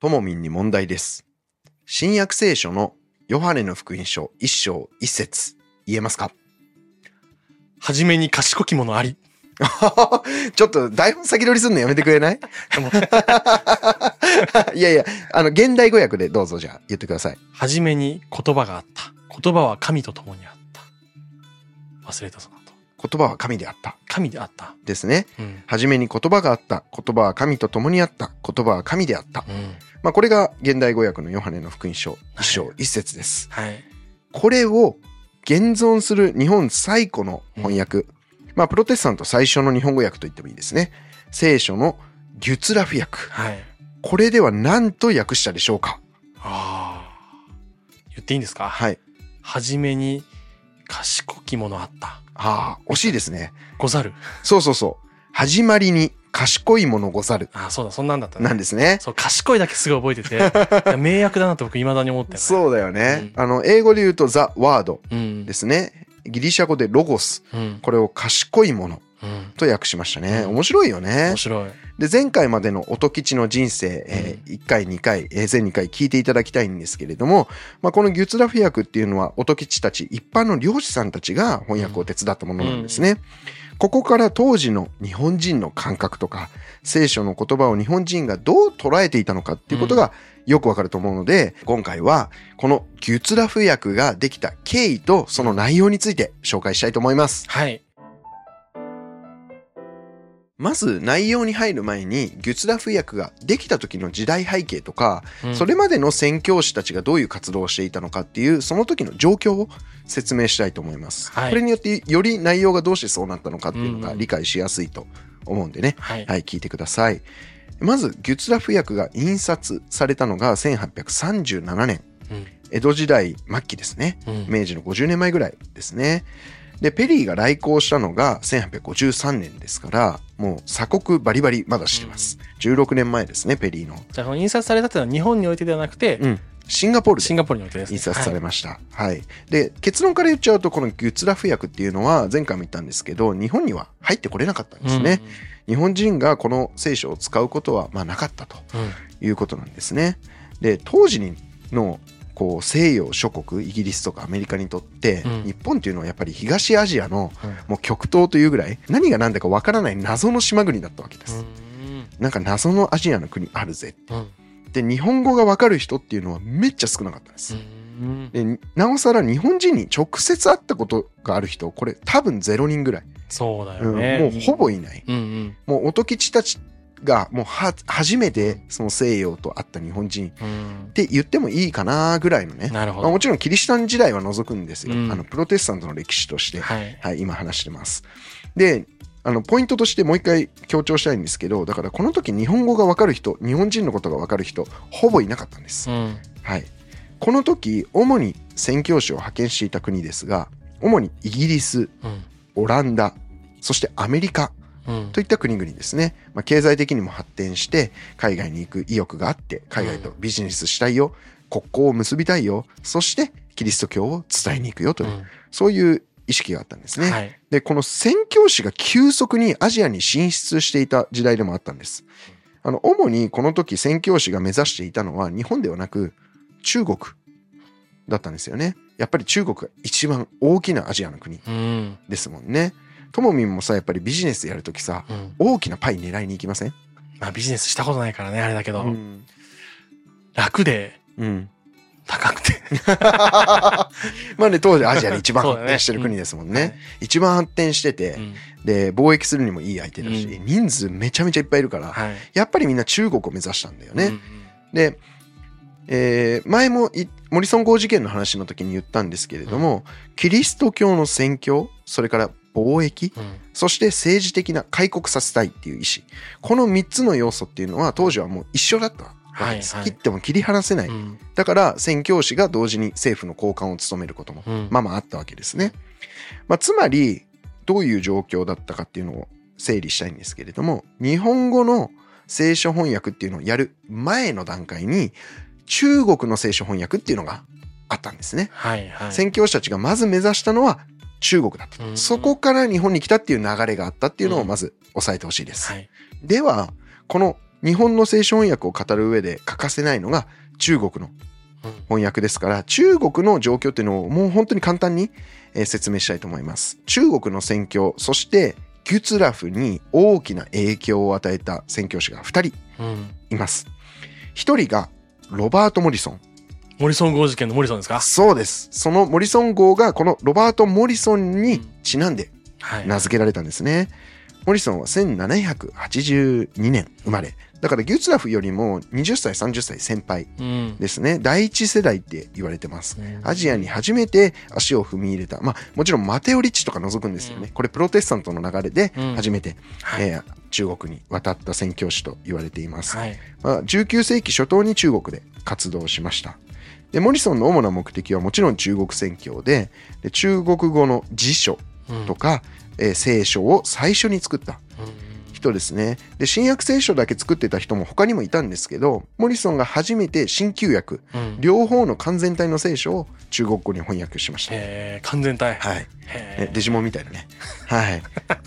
ともみんに問題です。新約聖書のヨハネの福音書一章一節言えますか？はじめに賢き者あり。ちょっと台本先取りすんのやめてくれない？いやいや、あの、現代語訳でどうぞじゃあ言ってください。はじめに言葉があった。言葉は神と共にあった。忘れたその後。言葉は神であった。神であった。ですね。うん。はじめに言葉があった。言葉は神と共にあった。言葉は神であった。うん。まあ、これが現代語訳のヨハネの福音書一章はい一節です。はい。これを現存する日本最古の翻訳。まあ、プロテスタント最初の日本語訳と言ってもいいですね。聖書のギュツラフ訳。はい。これでは何と訳したでしょうか？ああ。言っていいんですか？はい。はじめに賢き者あった。ああ、惜しいですね。ござる。そうそうそう。始まりに賢いものござる。ああ、そうだ、そんなんだったね。なんですね。そう、賢いだけすごい覚えてて、名訳だなと僕未だに思ってる、そうだよね。あの、英語で言うとザ・ワードうん。ですね。ギリシャ語でロゴス。うん。これを賢いものうん。と訳しましたね。うん面白いよね面。白い。で、前回までの音吉の人生、えー1回、2回、えー全2回聞いていただきたいんですけれども、まあ、このギュツラフ訳っていうのは音吉たち、一般の漁師さんたちが翻訳を手伝ったものなんですね。ここから当時の日本人の感覚とか、聖書の言葉を日本人がどう捉えていたのかっていうことがよくわかると思うので、今回はこのギュツラフ訳ができた経緯とその内容について紹介したいと思います。はい。まず内容に入る前にギュツラフ訳ができた時の時代背景とか、うんそれまでの宣教師たちがどういう活動をしていたのかっていうその時の状況を説明したいと思います。はいこれによってより内容がどうしてそうなったのかっていうのがうん理解しやすいと思うんでね。はい。はい、聞いてください。まず、ギュツラフ訳が印刷されたのが1837年。うん江戸時代末期ですね。うん明治の50年前ぐらいですね。で、ペリーが来航したのが1853年ですから、もう鎖国バリバリまだしてます。16年前ですね、ペリーの。じゃあ、この印刷されたっていうのは日本においてではなくて、うん。シンガポールでシンガポールにおいてですね。印刷されまました。はい。で、結論から言っちゃうと、このギュツラフ訳っていうのは、前回も言ったんですけど、日本には入ってこれなかったんですね。。日本人がこの聖書を使うことは、まあなかったとうんうんいうことなんですね。で、当時のこう西洋諸国、イギリスとかアメリカにとって、うん日本っていうのはやっぱり東アジアのうんもう極東というぐらい、何が何だかわからない謎の島国だったわけです。なんか謎のアジアの国あるぜ。うんで、日本語がわかる人っていうのはめっちゃ少なかったんです。うんで、なおさら日本人に直接会ったことがある人、これ多分ゼロ人ぐらい。そうだうんよね。もうほぼいない。うんうんもう音吉たちがもうは初めてその西洋と会った日本人っうんて言ってもいいかなぐらいのね。なるほど。まあもちろんキリシタン時代は除くんですよ。うんあのプロテスタントの歴史として、はい。はい、今話してます。で、あのポイントとしてもう一回強調したいんですけど、だからこの時日本語がわかる人、日本人のことがわかる人、ほぼいなかったんです。うんはい。この時、主に宣教師を派遣していた国ですが、主にイギリス、うんオランダ、そしてアメリカうんといった国々ですね。まあ、経済的にも発展して、海外に行く意欲があって、海外とビジネスしたいよ、国交を結びたいよ、そしてキリスト教を伝えに行くよという、うんそういう意識があったんですね。はい。で、この宣教師が急速にアジアに進出していた時代でもあったんです。あの、主にこの時宣教師が目指していたのは日本ではなく中国だったんですよね。やっぱり中国が一番大きなアジアの国うんですもんね。ともみんもさ、やっぱりビジネスやるときさ、うん大きなパイ狙いに行きません？まあビジネスしたことないからね、あれだけど、ん。楽でうん。高くて。まあね、当時アジアで一番 発展してる国ですもんね。一番発展してて、うんで、貿易するにもいい相手だし、う人数めちゃめちゃいっぱいいるから、はい。やっぱりみんな中国を目指したんだよね。うんで、えー前もいモリソン号事件の話の時に言ったんですけれども、キリスト教の宣教、それから貿易、うんそして政治的な開国させたいっていう意思。この3つの要素っていうのは当時はもう一緒だった。はいはい切っても切り離せない。うんだから宣教師が同時に政府の高官を務めることもうんまあまああったわけですね。まあ、つまり、どういう状況だったかっていうのを整理したいんですけれども、日本語の聖書翻訳っていうのをやる前の段階に、中国の聖書翻訳っていうのがあったんですね。はいはい。宣教師たちがまず目指したのは中国だった。うんそこから日本に来たっていう流れがあったっていうのをまず押さえてほしいです。はい。では、この日本の聖書翻訳を語る上で欠かせないのが中国のうん翻訳ですから中国の状況っていうのをもう本当に簡単にえー説明したいと思います中国の宣教そしてギュツラフに大きな影響を与えた宣教師が2人うん。います1人がロバート・モリソンモリソン号事件のモリソンですか？そうですそのモリソン号がこのロバート・モリソンにちなんではい。名付けられたんですね。モリソンは1782年生まれ。だからギュツラフよりも20歳、30歳先輩うん。ですね。第一世代って言われてます。うんアジアに初めて足を踏み入れた。まあもちろんマテオリッチとか除くんですよね。うんこれプロテスタントの流れでうん初めて、はい。えー中国に渡った宣教師と言われています。はい。まあ、19世紀初頭に中国で活動しました。で、モリソンの主な目的はもちろん中国宣教で、で中国語の辞書うんとか、えー聖書を最初に作ったうん人ですね。で、新約聖書だけ作ってた人も他にもいたんですけど、モリソンが初めて新旧約、うん。両方の完全体の聖書を中国語に翻訳しました。えー、完全体。はい。デジモンみたいなね。はい。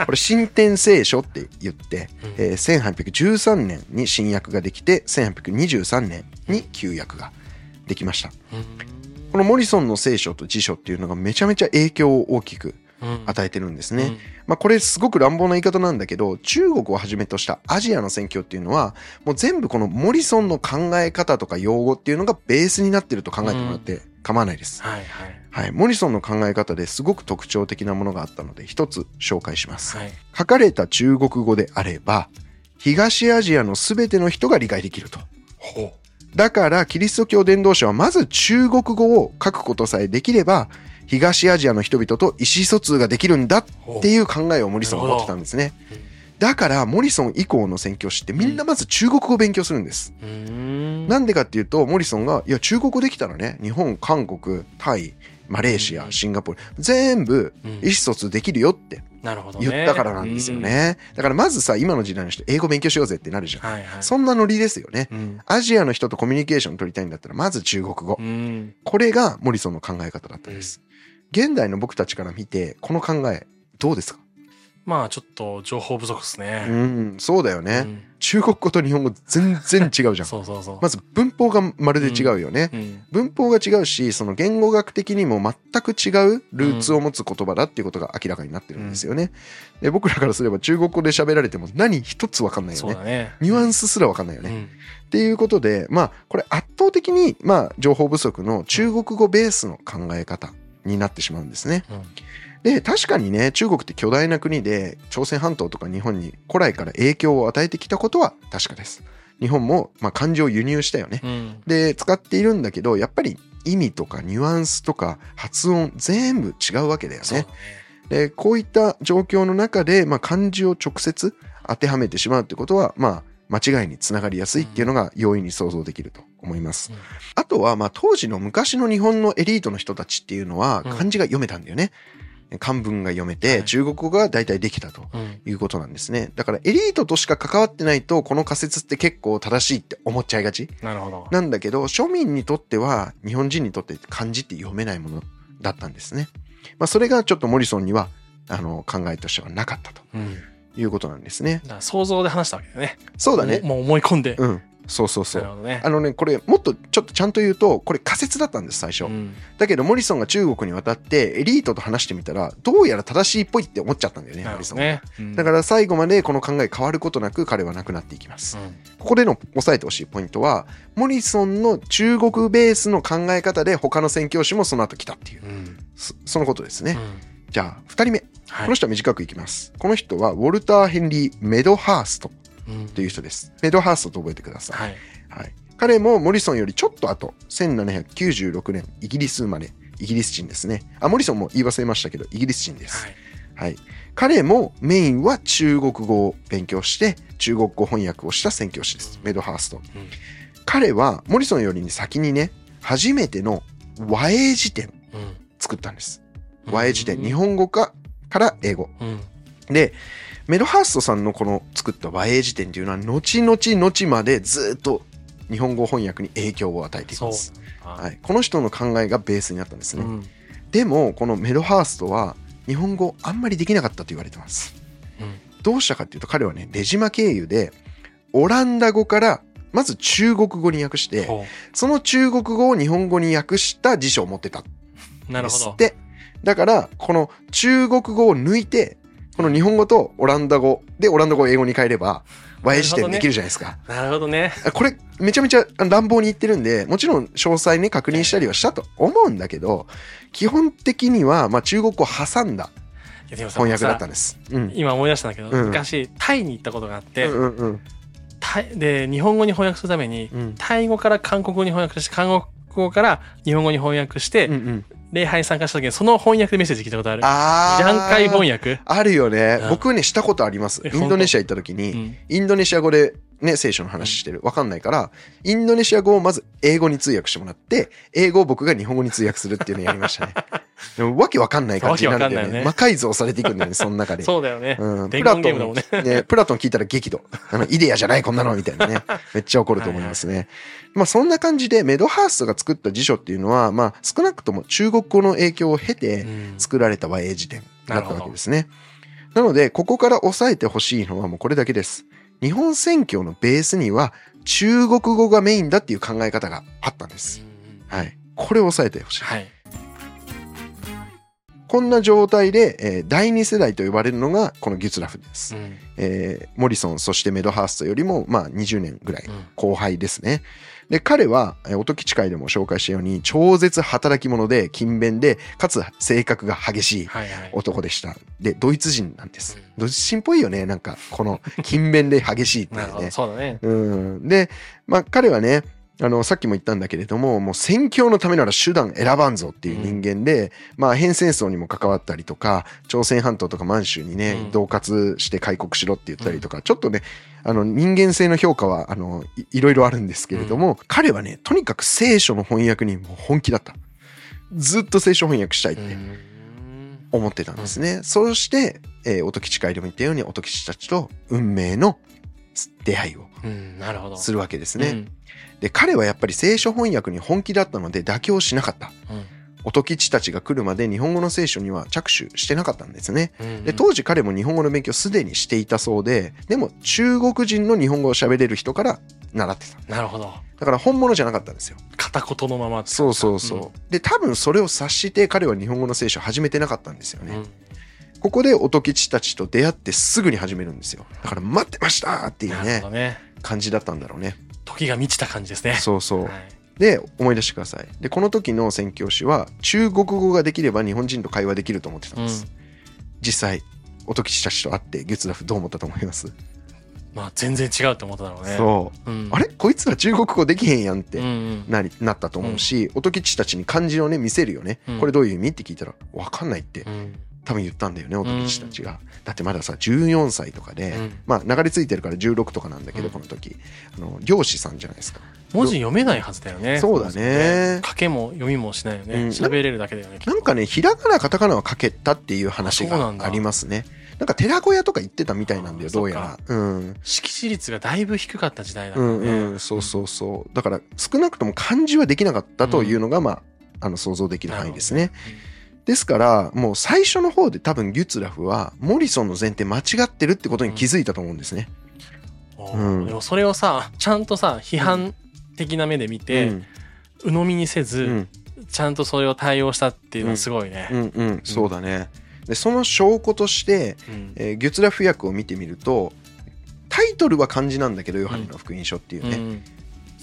これ、新天聖書って言って、うんえー1813年に新約ができて、1823年に旧約ができました。うんこのモリソンの聖書と辞書っていうのがめちゃめちゃ影響を大きくうん与えてるんですね。まあこれすごく乱暴な言い方なんだけど、中国をはじめとしたアジアの宣教っていうのは、もう全部このモリソンの考え方とか用語っていうのがベースになってると考えてもらって構わないです。はいはい。はい。モリソンの考え方ですごく特徴的なものがあったので、一つ紹介します。はい。書かれた中国語であれば、東アジアのすべての人が理解できると。ほだから、キリスト教伝道者はまず中国語を書くことさえできれば、東アジアの人々と意思疎通ができるんだっう。ていう考えをモリソンは持ってたんですね。だから、モリソン以降の宣教師ってみんなまず中国語を勉強するんです。なんでかっていうと、モリソンが、いや、中国語できたらね、日本、韓国、タイ、マレーシア、うんシンガポール、全部うん意思疎通できるよって。言ったからなんですよね。だからまずさ、今の時代の人、英語勉強しようぜってなるじゃん。うん。はいはい。そんなノリですよね。うん。アジアの人とコミュニケーション取りたいんだったら、まず中国語。うん。これがモリソンの考え方だったんです。現代の僕たちから見て、この考え、どうですか？まあちょっと情報不足ですうね。ん、そうだよね。うん中国語と日本語全然違うじゃん。そうそうそう。まず文法がまるで違うよね。うん。文法が違うし、その言語学的にも全く違うルーツを持つ言葉だっていうことが明らかになってるんですよね。で僕らからすれば中国語で喋られても何一つわかんないよね。ね。ニュアンスすらわかんないよね。うん。っていうことで、まあ、これ圧倒的に、まあ、情報不足の中国語ベースの考え方になってしまうんですね。うんで、確かにね、中国って巨大な国で、朝鮮半島とか日本に古来から影響を与えてきたことは確かです。日本も、まあ、漢字を輸入したよね。うん。で、使っているんだけど、やっぱり意味とかニュアンスとか発音全部違うわけだよね。で、こういった状況の中で、まあ、漢字を直接当てはめてしまうってことは、まあ、間違いにつながりやすいっていうのが容易に想像できると思います。うんあとは、まあ、当時の昔の日本のエリートの人たちっていうのは、うん漢字が読めたんだよね。漢文が読めはて、い中国語が大体できたとうん。いうことなんですね。だから、エリートとしか関わってないと、この仮説って結構正しいって思っちゃいがち。なるほど。なんだけど、庶民にとっては、日本人にとって漢字って読めないものだったんですね。まあ、それがちょっとモリソンには、あの、考えとしてはなかったとうん。いうことなんですね。想像で話したわけだよね。そうだね。もう思い込んで。うん。そうそうそう。なるほどね。あのね、これ、もっとちょっとちゃんと言うと、これ仮説だったんです、最初。うんだけど、モリソンが中国に渡って、エリートと話してみたら、どうやら正しいっぽいって思っちゃったんだよね、なモリソンね。うんだから最後までこの考え変わることなく彼は亡くなっていきます。ここでの押さえてほしいポイントは、モリソンの中国ベースの考え方で他の宣教師もその後来たっていうう、ん。そそのことですね。うん。じゃあ、二人目。はいこの人は短くいきます。この人はウォルター・ヘンリー・メドハーストうんという人です。メドハーストと覚えてください。はい。はい、彼もモリソンよりちょっと後、1796年、イギリス生まれ、イギリス人ですね。あ、モリソンも言い忘れましたけど、イギリス人です。はい。はい。彼もメインは中国語を勉強して、中国語翻訳をした宣教師です。メドハースト。うん彼はモリソンより先にね、初めての和英辞典うん作ったんです。和英辞典、うん日本語かから英語。うん。で、メドハーストさんのこの作った和英辞典っていうのは、後々後までずっと日本語翻訳に影響を与えています。。ははい、この人の考えがベースになったんですね。うん。でも、このメドハーストは日本語あんまりできなかったと言われてます。うんどうしたかっていうと、彼はね、出島経由でオランダ語からまず中国語に訳してほその中国語を日本語に訳した辞書を持ってたなるほどでだからこの中国語を抜いてこの日本語とオランダ語でオランダ語を英語に変えれば和英辞典できるじゃないですか。なるほどね。これめちゃめちゃ乱暴に言ってるんでもちろん詳細ね確認したりはしたと思うんだけど基本的にはまあ中国語を挟んだ翻訳だったさんです。うん今思い出したんだけど、うん昔タイに行ったことがあって、うんうんうんタイで日本語に翻訳するために、うんタイ語から韓国語に翻訳して韓国語から日本語に翻訳して、うんうん礼拝に参加した時にその翻訳でメッセージ聞いたことある？あー段階翻訳、あるよねうん。僕ね、したことあります。えインドネシア行った時に、うんインドネシア語でね、聖書の話してる。わかんないから、インドネシア語をまず英語に通訳してもらって、英語を僕が日本語に通訳するっていうのをやりましたね。でもわけわかんない感じになるんだよね。魔改造されていくんだよね、その中で。そうだよね。うん、伝プラト。ン、ね、プラトン聞いたら激怒。あの、イデアじゃないこんなのみたいなね。めっちゃ怒ると思いますね。まあそんな感じでメドハーストが作った辞書っていうのは、まあ少なくとも中国語の影響を経てうん作られた和英辞典だったわけですね。なので、ここから押さえてほしいのはもうこれだけです。日本宣教のベースには中国語がメインだっていう考え方があったんです。はい。これを押さえてほしい。はい。こんな状態で、えー第二世代と呼ばれるのがこのギュツラフです。うんえーモリソン、そしてメドハーストよりも、まあ、20年ぐらいうん後輩ですね。で、彼は、えー音吉会でも紹介したように、超絶働き者で、勤勉で、かつ性格が激しいはいはい。男でした。で、ドイツ人なんですうん。ドイツ人っぽいよね、なんか、この、勤勉で激しいってね。そうだね。うん。で、まあ、彼はね、あの、さっきも言ったんだけれども、もう宣教のためなら手段選ばんぞっていう人間で、まあ、変戦争にも関わったりとか、朝鮮半島とか満州にね、うん恫喝して開国しろって言ったりとか、ちょっとね、あの、人間性の評価は、あの、いいろいろあるんですけれども、彼はね、とにかく聖書の翻訳にもう本気だった。ずっと聖書翻訳したいってうん思ってたんですね。そして、えー音吉会でも言ったように、音吉たちと運命の出会いを。するわけですね。うんで、彼はやっぱり聖書翻訳に本気だったので妥協しなかった。音吉たちが来るまで日本語の聖書には着手してなかったんですね。うんで、当時彼も日本語の勉強すでにしていたそうで、でも中国人の日本語を喋れる人から習ってた。なるほど。だから本物じゃなかったんですよ。片言のまま。そうそうそう。で、多分それを察して彼は日本語の聖書を始めてなかったんですよね。うんここで音吉たちと出会ってすぐに始めるんですよ。だから待ってましたっていうねね。感じだったんだろうね。時が満ちた感じですね。そうそうは。いで思い出してくださいでこの時の宣教師は中国語ができれば日本人と会話できると思ってたんです、実際音吉たちと会ってゲツラフどう思ったと思います、まあ全然違うって思っただろうね。そううん。あれ？こいつら中国語できへんやんってうんうん。なりなったと思うし、音吉たちに漢字をね見せるよね、うんこれどういう意味？って聞いたら分かんないってうん多分言ったんだよね音吉たちが、だってまださ14歳とかで、うんまあ流れ着いてるから16とかなんだけど、うんこの時あの漁師さんじゃないですか文字読めないはずだよね。そうだね書けも読みもしないようんね。喋れるだけだよね。なんかね、ひらがな、カタカナは書けたっていう話がありますね。なんか寺子屋とか行ってたみたいなんだよ、あどうやら。うん。識字率がだいぶ低かった時代だうからね。んうん、そうそうそう。だから、少なくとも漢字はできなかったというのが、まあ、あの、想像できる範囲ですね。ですから、もう最初の方で多分ギュツラフは、モリソンの前提間違ってるってことに気づいたと思うんですね。おうん。ーでもそれをさ、ちゃんとさ、批判的な目で見て、うん。鵜呑みにせず、うん、ちゃんとそれを対応したっていうのはすごいね。う。ん、うん、そうだね。で、その証拠として、うん。えーギュツラフ訳を見てみると、タイトルは漢字なんだけど、ヨハネの福音書っていうね。うん。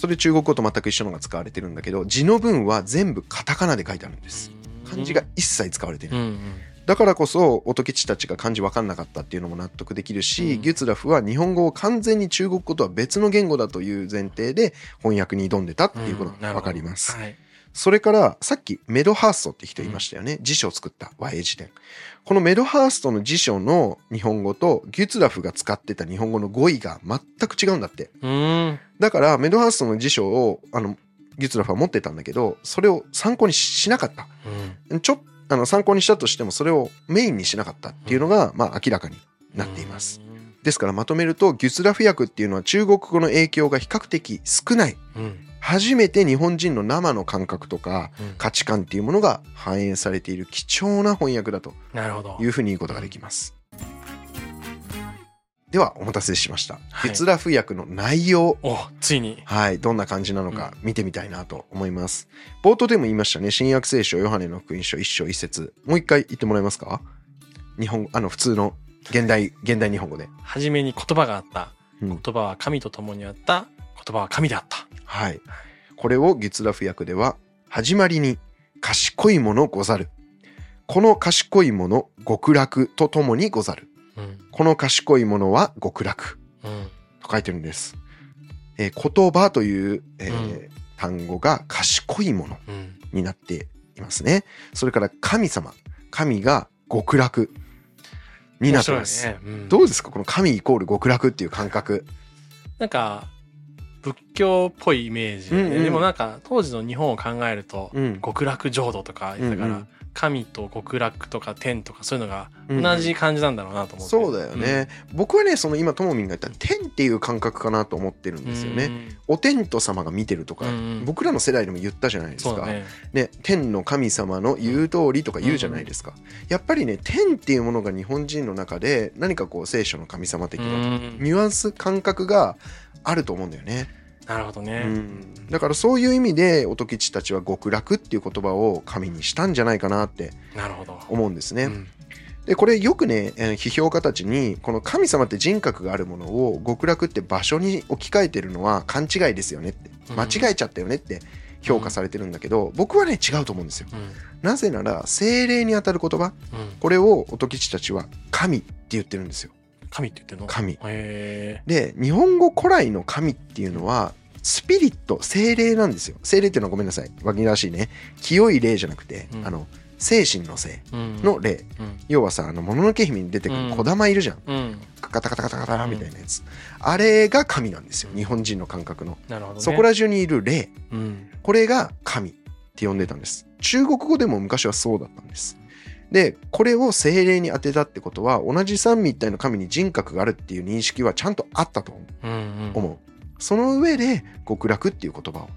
それ中国語と全く一緒のが使われてるんだけど字の文は全部カタカナで書いてあるんです漢字が一切使われてない、うんうん。だからこそ音吉たちが漢字分かんなかったっていうのも納得できるし、うん。ギュツラフは日本語を完全に中国語とは別の言語だという前提で翻訳に挑んでたっていうことが分かります、はい。それからさっきメドハーストって人いましたよね、辞書を作った和英辞典このメドハーストの辞書の日本語とギュツラフが使ってた日本語の語彙が全く違うんだって。だからメドハーストの辞書をあのギュツラフは持ってたんだけどそれを参考にしなかった。うん。ちょあの参考にしたとしてもそれをメインにしなかったっていうのが、まあ明らかになっています。ですからまとめるとギュツラフ訳っていうのは中国語の影響が比較的少ない。うん。初めて日本人の生の感覚とかうん。価値観っていうものが反映されている貴重な翻訳だというふうに言うことができます。ではお待たせしました。はい月ラフ薬の内容。お、ついに。はい、どんな感じなのか見てみたいなと思います。冒頭でも言いましたね、新約聖書、ヨハネの福音書一章一節。もう一回言ってもらえますか？日本、あの、普通の現代、現代日本語で。はじめに言葉があった。うん言葉は神と共にあった。言葉は神であった。はい。これを月ラフ訳では、始まりに賢いものござる。この賢いもの、極楽とともにござる。うん。この賢いものは極楽うん。と書いてるんです。えー言葉という、えーうん単語が賢いものうん。になっていますね。それから神様。神が極楽になってます。ね。うんどうですか？この神イコール極楽っていう感覚。なんか、仏教っぽいイメージで、うんうんでもなんか当時の日本を考えると、うん。極楽浄土とか言ってたから、うんうん神と極楽とか天とかそういうのがうん同じ感じなんだろうなと思って、そうだよね。僕はね、その今、ともみんが言った天っていう感覚かなと思ってるんうん。ですよね。うんお天道様が見てるとか、うんうん僕らの世代でも言ったじゃないですか。ね。ね、天の神様の言う通りとか言うじゃないですか。やっぱりね、天っていうものが日本人の中で何かこう聖書の神様的うな、んニュアンス感覚があると思うんだよね。なるほどね。うん、だからそういう意味で音吉たちは極楽っていう言葉を神にしたんじゃないかなって。思うんですね。うんでこれよくねえー批評家たちにこの神様って人格があるものを極楽って場所に置き換えてるのは勘違いですよねってうん間違えちゃったよねって評価されてるんだけど僕はね違うと思うんですよ。うんなぜなら精霊にあたる言葉うんこれを音吉たちは神って言ってるんですよ。神って言ってんの？神へで日本語古来の神っていうのはスピリット精霊なんですよ。精霊っていうのはごめんなさい。紛らわしいね。清い霊じゃなくて、うん。あの精神の性の霊。うん。要はさあのもののけ姫に出てくうん。る小玉いるじゃん、うん。カタカタカタカタみたいなやつ、あれが神なんですよ。日本人の感覚の、ね。そこら中にいる霊。うん。これが神って呼んでたんです。中国語でも昔はそうだったんです。でこれを精霊に当てたってことは同じ三位一体の神に人格があるっていう認識はちゃんとあったと思う。うんうん。その上で極楽っていう言葉を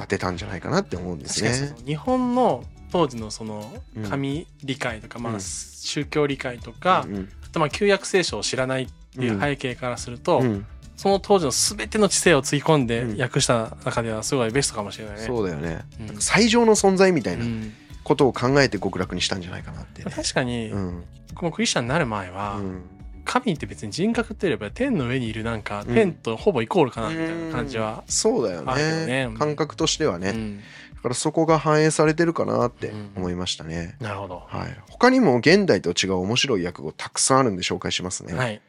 当。てたんじゃないかなって思うんですね確かにそ。の日本の当時のそのうん神理解とか、まあうん宗教理解とか、うんあとまあ旧約聖書を知らないっていう背景からすると、うんその当時の全ての知性をつぎ込んでうん訳した中ではすごいベストかもしれないね。そうだよね。最上の存在みたいなうんことを考えて極楽にしたんじゃないかなってね。確かに、うんこのクリスチャンになる前は、うん神って別に人格ってよりは天の上にいるなんか、うん。天とほぼイコールかなみたいな感じは。そうだよね。ね。うん。感覚としてはね、うん。だからそこが反映されてるかなってうん。思いましたね、なるほど。はい、他にも現代と違う面白い訳語たくさんあるんで紹介しますね、はい。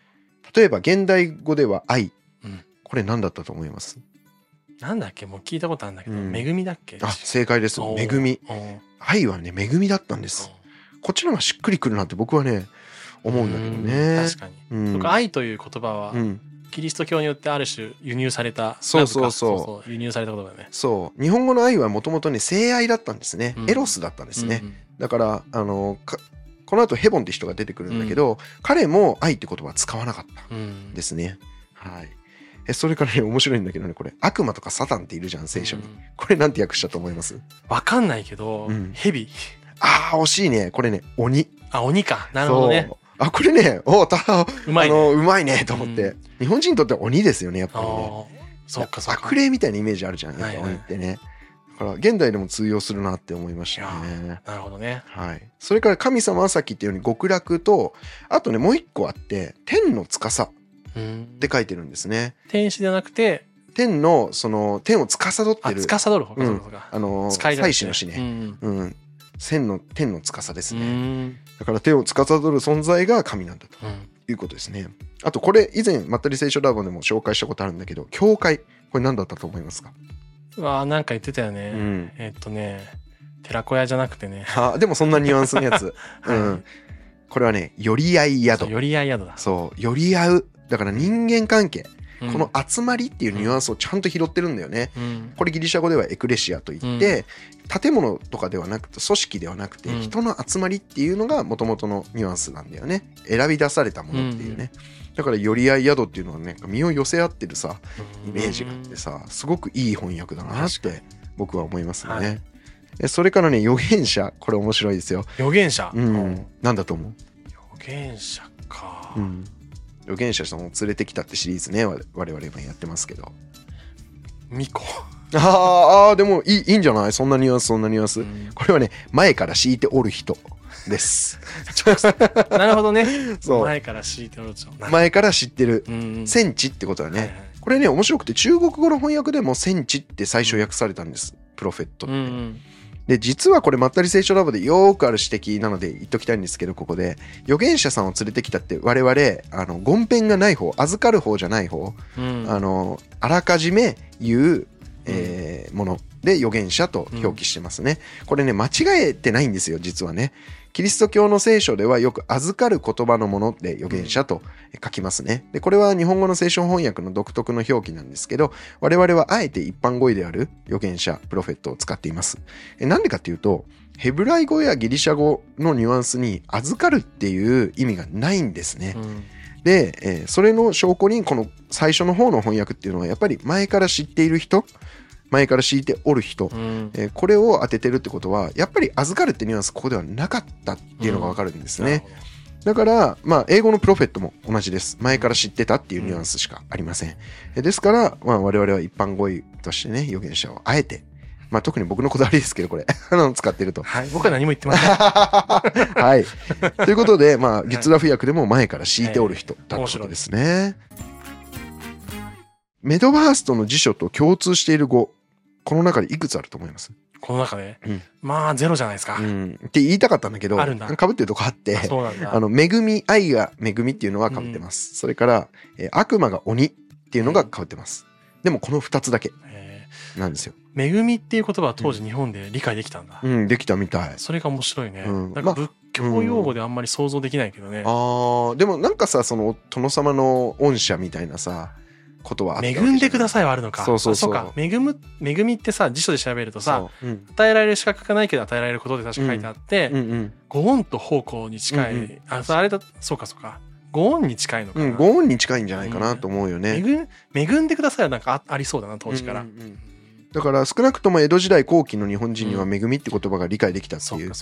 例えば現代語では愛、うん。これ何だったと思います？なんだっけ？もう聞いたことあるんだけど、うん。恵みだっけ？あ正解です。恵み。愛はね恵みだったんです。こっちの方がしっくりくるなって僕はね思うんだけどうんね確かに。うん。僕愛という言葉は、うん。キリスト教によってある種輸入されたそうそうそう。輸入された言葉だね。そう。日本語の愛はもともとね性愛だったんですね、うんエロスだったんですね、うんだからあのかこの後ヘボンって人が出てくるんだけど、彼も愛って言葉は使わなかったうんうんですね。はい。えそれからね面白いんだけどねこれ。悪魔とかサタンっているじゃん聖書に、うん。これなんて訳したと思います？わかんないけど、うん。蛇。あー惜しいね。これね鬼。あ鬼か。なるほどねあこれねおたうまいね。あのうまいねと思って、う日本人にとっては鬼ですよねやっぱありね。ーそっかそっか。悪霊みたいなイメージあるじゃんやっぱはいはい。鬼ってね、だから現代でも通用するなって思いましたね。なるほどね。はい、それから神様はさっき言ったように極楽とあとねもう一個あって天の司っうん。て書いてるんですね。天使ではなくて天のその天を司ってある司る方か。うん。あの祭司の死ね、うん天の天の司ですうんうね、ん。だから天を司る存在が神なんだとうん。いうことですね。あとこれ以前まったり聖書ラボでも紹介したことあるんだけど教会これ何だったと思いますか、うわーなんか言ってたよね、うん、えっとね寺子屋じゃなくてね。あでもそんなニュアンスのやつ、はい。うん、これはね寄り合い宿。寄り合い宿だ、そう寄り合う。だから人間関係。うんこの集まりっていうニュアンスをちゃんと拾ってるんだよね。うん。これギリシャ語ではエクレシアといって、建物とかではなくて組織ではなくてうん。人の集まりっていうのが元々のニュアンスなんだよね。選び出されたものっていうね。だから寄り合い宿っていうのはね身を寄せ合ってるさイメージがあってさすごくいい翻訳だなって僕は思いますね。はい。えそれからね預言者。これ面白いですよ。預言者、うん、なんだと思う、預言者か、うん、預言者さんを連れてきたってシリーズね我我々今やってますけど。巫女。あーあーでもいいいいんじゃない？そんなニュアンスそんなニュアンス、うん。これはね前から敷いておる人です。なるほどね。そう。前から敷いておると。前から知ってる。戦地ってことだね、はいはい。これね面白くて中国語の翻訳でも戦地って最初訳されたんです。プロフェットって、うんうん。で実はこれまったり聖書ラボでよーくある指摘なので言っときたいんですけどここで。預言者さんを連れてきたって我々あの言編がない方預かる方じゃない方、うん。あのあらかじめ言う、えーもので預言者と表記してますね、これね間違えてないんですよ実はねキリスト教の聖書ではよく預かる言葉のもので預言者と書きますね。で、これは日本語の聖書翻訳の独特の表記なんですけど、我々はあえて一般語彙である預言者、プロフェットを使っています。えなんでかっていうと、ヘブライ語やギリシャ語のニュアンスに預かるっていう意味がないんですね。うんで、えーそれの証拠にこの最初の方の翻訳っていうのはやっぱり前から知っている人前から敷いておる人、うんえーこれを当ててるってことはやっぱり預かるってニュアンスここではなかったっていうのがわかるんですね、だからまあ英語のプロフェットも同じです前から知ってたっていうニュアンスしかありません、えですから、まあ、我々は一般語彙としてね預言者をあえてまあ特に僕のこだわりですけどこれ あの使ってるとはい。僕は何も言ってません。はい。ということで、まあ、月ラフ訳でも前から敷いておる人だったことですね。メドバーストの辞書と共通している語、この中でいくつあると思います？この中で？うん。まあ、ゼロじゃないですかう。ん。って言いたかったんだけど、あるんだかぶってるとこあってあ、の、恵み、愛が恵みっていうのはかぶってます。それから、えー悪魔が鬼っていうのがかぶってます。でもこの二つだけえなんですよ。ー恵みっていう言葉は当時日本で理解できたんだ。うん、できたみたい。それが面白いね。うんまあなんか仏教用語であんまり想像できないけどね。あー、でもなんかさ、その、殿様の恩赦みたいなさ、ことはあった恵んでくださいはあるのか。そうそうそうあか。恵む、恵みってさ、辞書で調べるとさ、そううん与えられる資格がないけど与えられることで確か書いてあって、うんうん。ご恩と奉公に近い、うんうんあ、そうあれだ、そうかそうか。ご恩に近いのかな。うん、ご恩に近いんじゃないかなと思うよね。恵ん恵んでくださいはなんかあありそうだな、当時から。うんうんうんだから少なくとも江戸時代後期の日本人には恵みって言葉が理解できたっていう。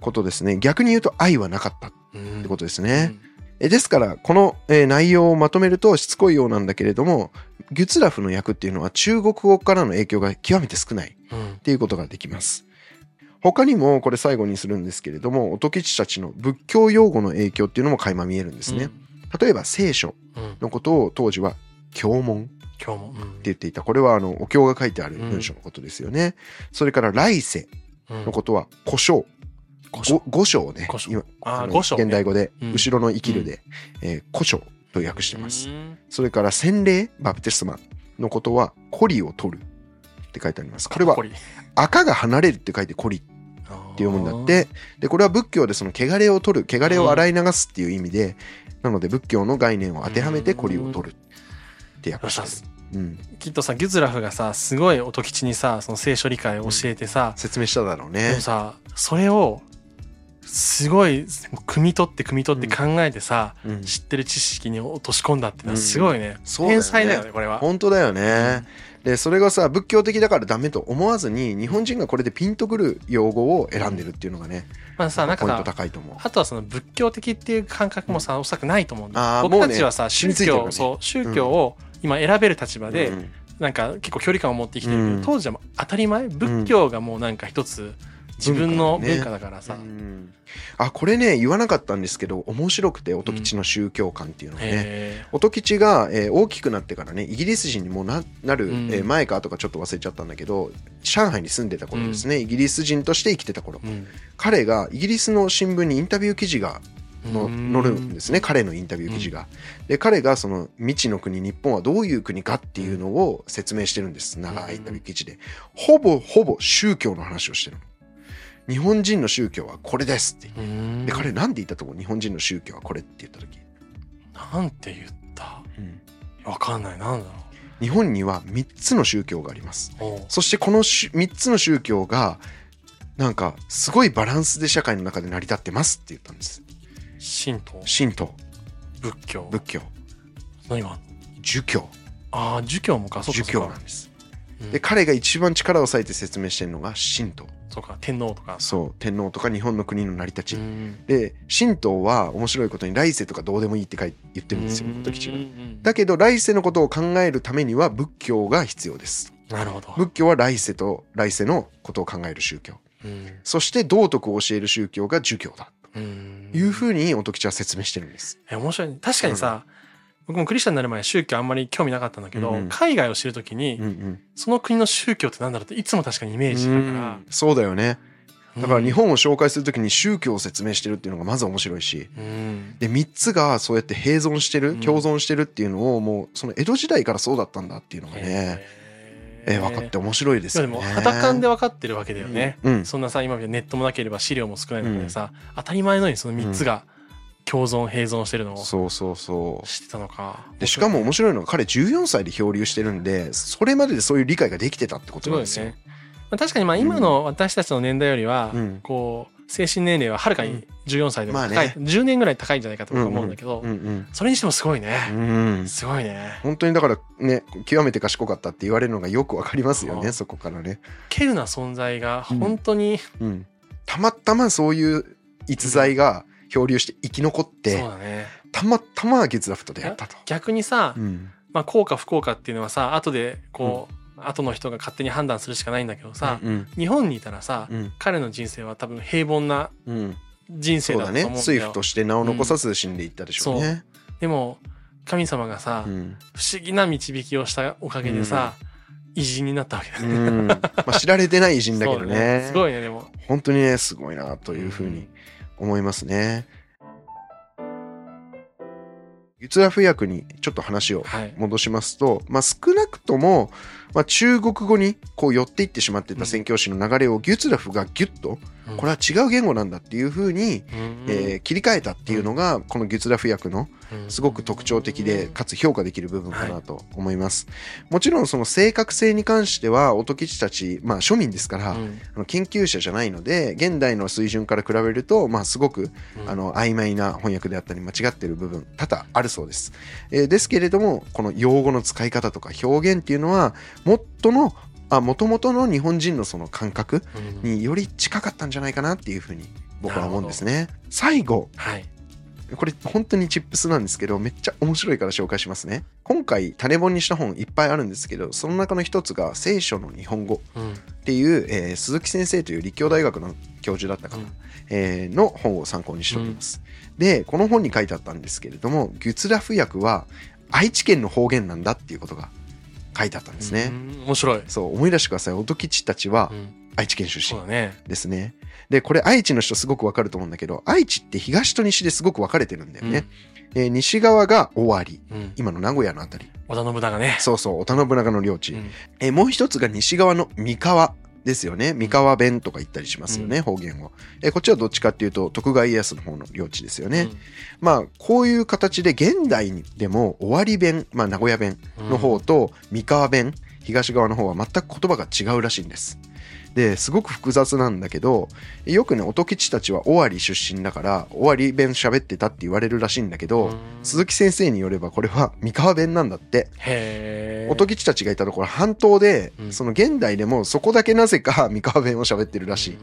ことですね。逆に言うと愛はなかったっってことですね。えですから、この、えー内容をまとめるとしつこいようなんだけれども、ギュツラフの訳っていうのは中国語からの影響が極めて少ないっうん。ていうことができます。他にもこれ最後にするんですけれども、音吉たちの仏教用語の影響っていうのも垣間見えるんですね。例えば聖書うん。うん。のことを当時は経文って言っていた。これはあのお経が書いてある文章のことですよね。それから来世うんのことは古書。五章ね。五章ね現代語で、うん後ろの生きるで、えー古書と訳してます。うんそれから洗礼、バプテスマのことは、コリを取るって書いてあります。これは赤が離れるって書いてコリって読むんだって。で、これは仏教でその汚れを取る、汚れを洗い流すっていう意味で、なので仏教の概念を当てはめてコリを取るって訳してる。うん。きっとさギュズラフがさすごい音吉にさその聖書理解を教えてさ、説明しただろうでねも。さそれをすごい汲み取って汲み取って考えてさ、うん。知ってる知識に落とし込んだってのはうん。すごいね,、そうだよね。天才だよねこれは。本当だよね。で、それがさ、仏教的だからダメと思わずに、日本人がこれでピンとくる用語を選んでるっていうのがね、まあさなんかポイントさ高いと思う。あとはその仏教的っていう感覚もさ、おそらくないと思うんだ僕たちはさ、宗教、ねそう宗教を今選べる立場で、うん。なんか結構距離感を持ってきてるけど、うん。当時は当たり前？仏教がもうなんか一つ自分の文化だからさ、うん。あこれね言わなかったんですけど面白くて音吉の宗教観っていうのがね、へ音吉が、えー大きくなってからねイギリス人にもななる、うん。えー前かとかちょっと忘れちゃったんだけど上海に住んでた頃ですね、イギリス人として生きてた頃。彼がイギリスの新聞にインタビュー記事がのうん。載るんですね。彼のインタビュー記事が。で彼がその未知の国日本はどういう国かっていうのを説明してるんです。長いインタビュー記事で。ほぼほぼ宗教の話をしてるの。日本人の宗教はこれですって。うん。で彼なんで言ったと思う？日本人の宗教はこれって言った時、なんて言った？わかんない。なんだろ日本には3つの宗教があります。そしてこの3つの宗教がなんかすごいバランスで社会の中で成り立ってますって言ったんです。神道？神道、仏教？仏教、何が？儒教、ああ儒教もか。そうか。儒教なんです。うん。で彼が一番力を割いて説明してるのが神道そうか天皇とか。そう天皇とか日本の国の成り立ち、うん。で神道は面白いことに来世とかどうでもいいって書い言ってるんですよ時吉が。うんだけど来世のことを考えるためには仏教が必要です。なるほど、仏教は来世と来世のことを考える宗教。うん。そして道徳を教える宗教が儒教だ。うん。というふうに音吉は説明してるんです。え面白い。ね確かにさ、僕もクリスチャンになる前宗教あんまり興味なかったんだけど、うんうん。海外を知るときに、うんうん。その国の宗教ってなんだろうっていつも確かにイメージだから。うんそうだよね。だから日本、本を紹介するときに宗教を説明してるっていうのがまず面白いし。うん。で3つがそうやって併存してるうん。共存してるっていうのをもうその江戸時代からそうだったんだっていうのがねえー分かって面白いですよね。いやでも肌感で分かってるわけだよね、うん。そんなさ今ネットもなければ資料も少ない中でさ、当たり前のようにその3つが共存併存してるのをそうそうそう。知ってたのか。でしかも面白いのが彼14歳で漂流してるんでそれまででそういう理解ができてたってこすとなんですよ。ごいね、まあ、確かにまあ今の私たちの年代よりは、うん。こう精神年齢ははるかに14歳でも高い、まあね。10年ぐらい高いんじゃないかと僕は思うんだけど、うんうんそれにしてもすごいね、うん。すごいね。本当にだからね極めて賢かったって言われるのがよくわかりますようんねそこからね、稀有な存在が本当に、うん。たまたまそういう逸材が漂流して生き残って、だね。たまたま月ラフと出会ったと。逆にさ、うん。まあ幸か不幸かっていうのはさ後でこう、後の人が勝手に判断するしかないんだけどさ、うん日本にいたらさ、うん。彼の人生は多分平凡なうん。人生だだと思うんだよ。ね。水夫として名を残さず死んでいったでしょうね。でも神様がさ、うん。不思議な導きをしたおかげでさ、偉人になったわけだね。うん。まあ、知られてない偉人だけど そうね。すごいねでも。本当にねすごいなというふうに思いますね。ユツラフ役にちょっと話をはい戻しますと、まあ、少なくとも、まあ、中国語にこう寄っていってしまってた宣教師の流れをギュツラフがギュッとこれは違う言語なんだっていうふうに、えー切り替えたっていうのがこのギュツラフ役のすごく特徴的でかつ評価できる部分かなと思います。もちろんその正確性に関しては音吉たち、まあ庶民ですから、あの研究者じゃないので現代の水準から比べると、まあ、すごくあの曖昧な翻訳であったり間違っている部分多々あるそうです。えーですけれどもこの用語の使い方とか表現っていうのはもっとのあ元々の日本人のその感覚により近かったんじゃないかなっていうふうに僕は思うんですね。最後。はい。これ本当にチップスなんですけどめっちゃ面白いから紹介しますね。今回種本にした本いっぱいあるんですけどその中の一つが聖書の日本語うん。っていう、えー鈴木先生という立教大学の教授だったかな、うん。えーの本を参考にしております。でこの本に書いてあったんですけれどもギュツラフ訳は愛知県の方言なんだっていうことが書いてあったんですね。うん面白い、そう思い出してください。音吉たちはうん。愛知県出身ですね。でこれ愛知の人すごくわかると思うんだけど愛知って東と西ですごく分かれてるんだよね。えー西側が尾張うん。今の名古屋のあたり。織田信長ね。そうそう織田信長の領地、うん。えーもう一つが西側の三河ですよね。三河弁とか言ったりしますよね、方言を、えーこっちはどっちかっていうと徳川家康の方の領地ですよね、まあこういう形で現代でも尾張弁、まあ、名古屋弁うんの方と三河弁東側の方は全く言葉が違うらしいんですですごく複雑なんだけどよくね音吉たちは尾張出身だから尾張弁喋ってたって言われるらしいんだけど、うん。鈴木先生によればこれは 三河弁なんだって。音吉たちがいたところ半島で、うん。その現代でもそこだけなぜか 三河弁を喋ってるらしい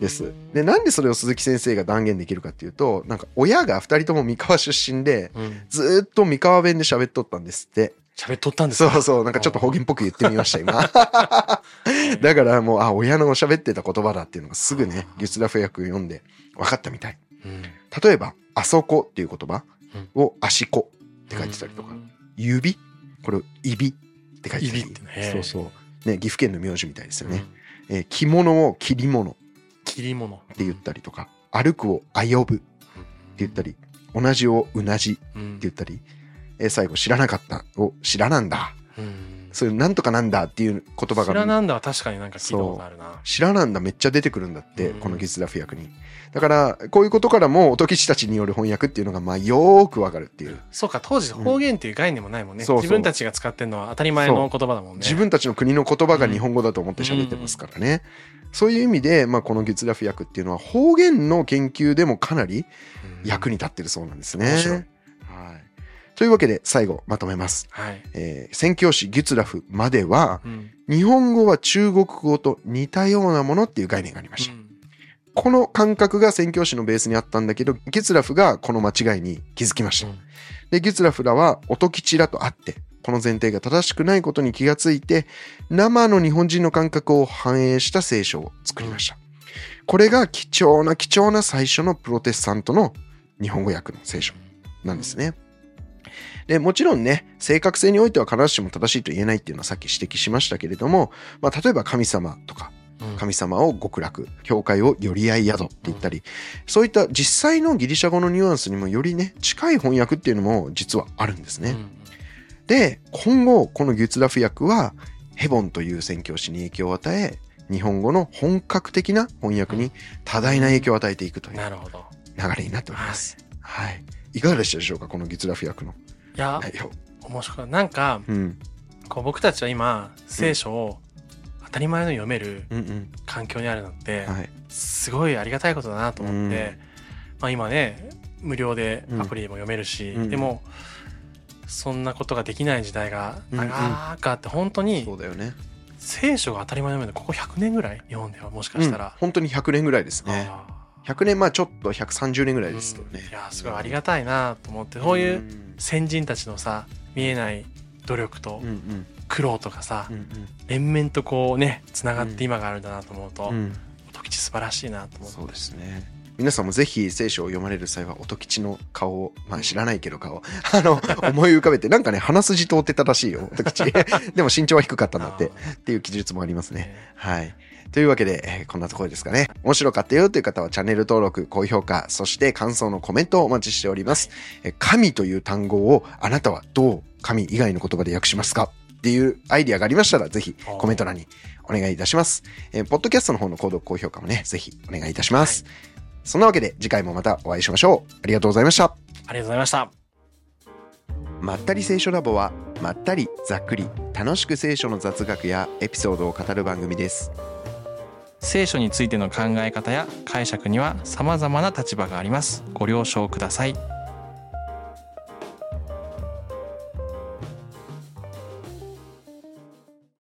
です。でなんでそれを鈴木先生が断言できるかっていうとなんか親が二人とも三河出身でうん。ずーっと三河弁で喋っとったんですって。喋っとったんですか？そうそうなんかちょっと方言っぽく言ってみました今。だからもうあ親の喋ってた言葉だっていうのがすぐねリュツラフ訳読んで分かったみたい。うん。例えば「あそこ」っていう言葉を「あしこ」って書いてたりとかうん「指」これを「いび」って書いてたり。ね。そうそう、ね、岐阜県の名字みたいですよね、うん。えー着物を切り物っ切り物。って言ったりとか歩くをあよぶって言ったり同じをうなじってうん言ったり、えー最後知らなかった。を知らなんだ。うん。そういうなんとかなんだっていう言葉が。知らなんだは確かになんか聞いたことあるな。知らなんだめっちゃ出てくるんだって、うん。このギスラフ訳に。だからこういうことからも音吉たちによる翻訳っていうのがまあよーくわかるっていう。そうか当時方言っていう概念もないもんね。そうそう。自分たちが使ってるのは当たり前の言葉だもんね。自分たちの国の言葉が日本語だと思って喋ってますからね、そういう意味で、まあ、このギツラフ訳っていうのは方言の研究でもかなりうん。役に立ってるそうなんですね。というわけで最後まとめます。はい。えー宣教師ギュツラフまでは、うん。日本語は中国語と似たようなものっていう概念がありました。うんこの感覚が宣教師のベースにあったんだけど、ギュツラフがこの間違いに気づきました。で、ギュツラフらは音吉らと会って、この前提が正しくないことに気がついて、生の日本人の感覚を反映した聖書を作りました。これが貴重な貴重な最初のプロテスタントの日本語訳の聖書なんですね。で、もちろんね、正確性においては必ずしも正しいと言えないっていうのはさっき指摘しましたけれども、まあ、例えば神様とか、うん神様を極楽、教会をより合い宿って言ったり、そういった実際のギリシャ語のニュアンスにもよりね、近い翻訳っていうのも実はあるんですね。うんで、今後、このギュツラフ訳は、ヘボンという宣教師に影響を与え、日本語の本格的な翻訳に多大な影響を与えていくという。流れになっております。はい。いかがでしたでしょうかこのギュツラフ訳の？いや。面白かった。なんか、うん。こう僕たちは今、聖書を当たり前の読める。環境にあるのって、はい。すごいありがたいことだなと思って、まあ今ね、無料でアプリでも読めるし、うんでも、そんなことができない時代が長くあって、本当にそうだよね。聖書が当たり前のようにここ100年ぐらい日本ではもしかしたうんら。本当に100年ぐらいですね。あ100年、まあちょっと130年ぐらーいですけどね。うんいや、すごいありがたいなと思って、こういう先人たちのさ、見えない努力とうんうん苦労とかさ、うん連綿とこうね、つながっうんて今があるんだなと思うと、うんうん音吉素晴らしいなと思って。そうですね。皆さんもぜひ聖書を読まれる際は音吉の顔を、まあ知らないけど顔、あの、思い浮かべて、なんかね、鼻筋通ってたらしいよ、音吉。でも身長は低かったんだって、っていう記述もありますね。はい。というわけで、えーこんなところですかね。面白かったよという方はチャンネル登録、高評価、そして感想のコメントをお待ちしております。えー神という単語をあなたはどう神以外の言葉で訳しますか？っていうアイディアがありましたら、ぜひコメント欄にお願いいたします。えーポッドキャストの方の購読、高評価もね、ぜひお願いいたします。そんなわけで次回もまたお会いしましょう。ありがとうございました。ありがとうございました。まったり聖書ラボはまったりざっくり楽しく聖書の雑学やエピソードを語る番組です聖書についての考え方や解釈には様々な立場があります。ご了承ください。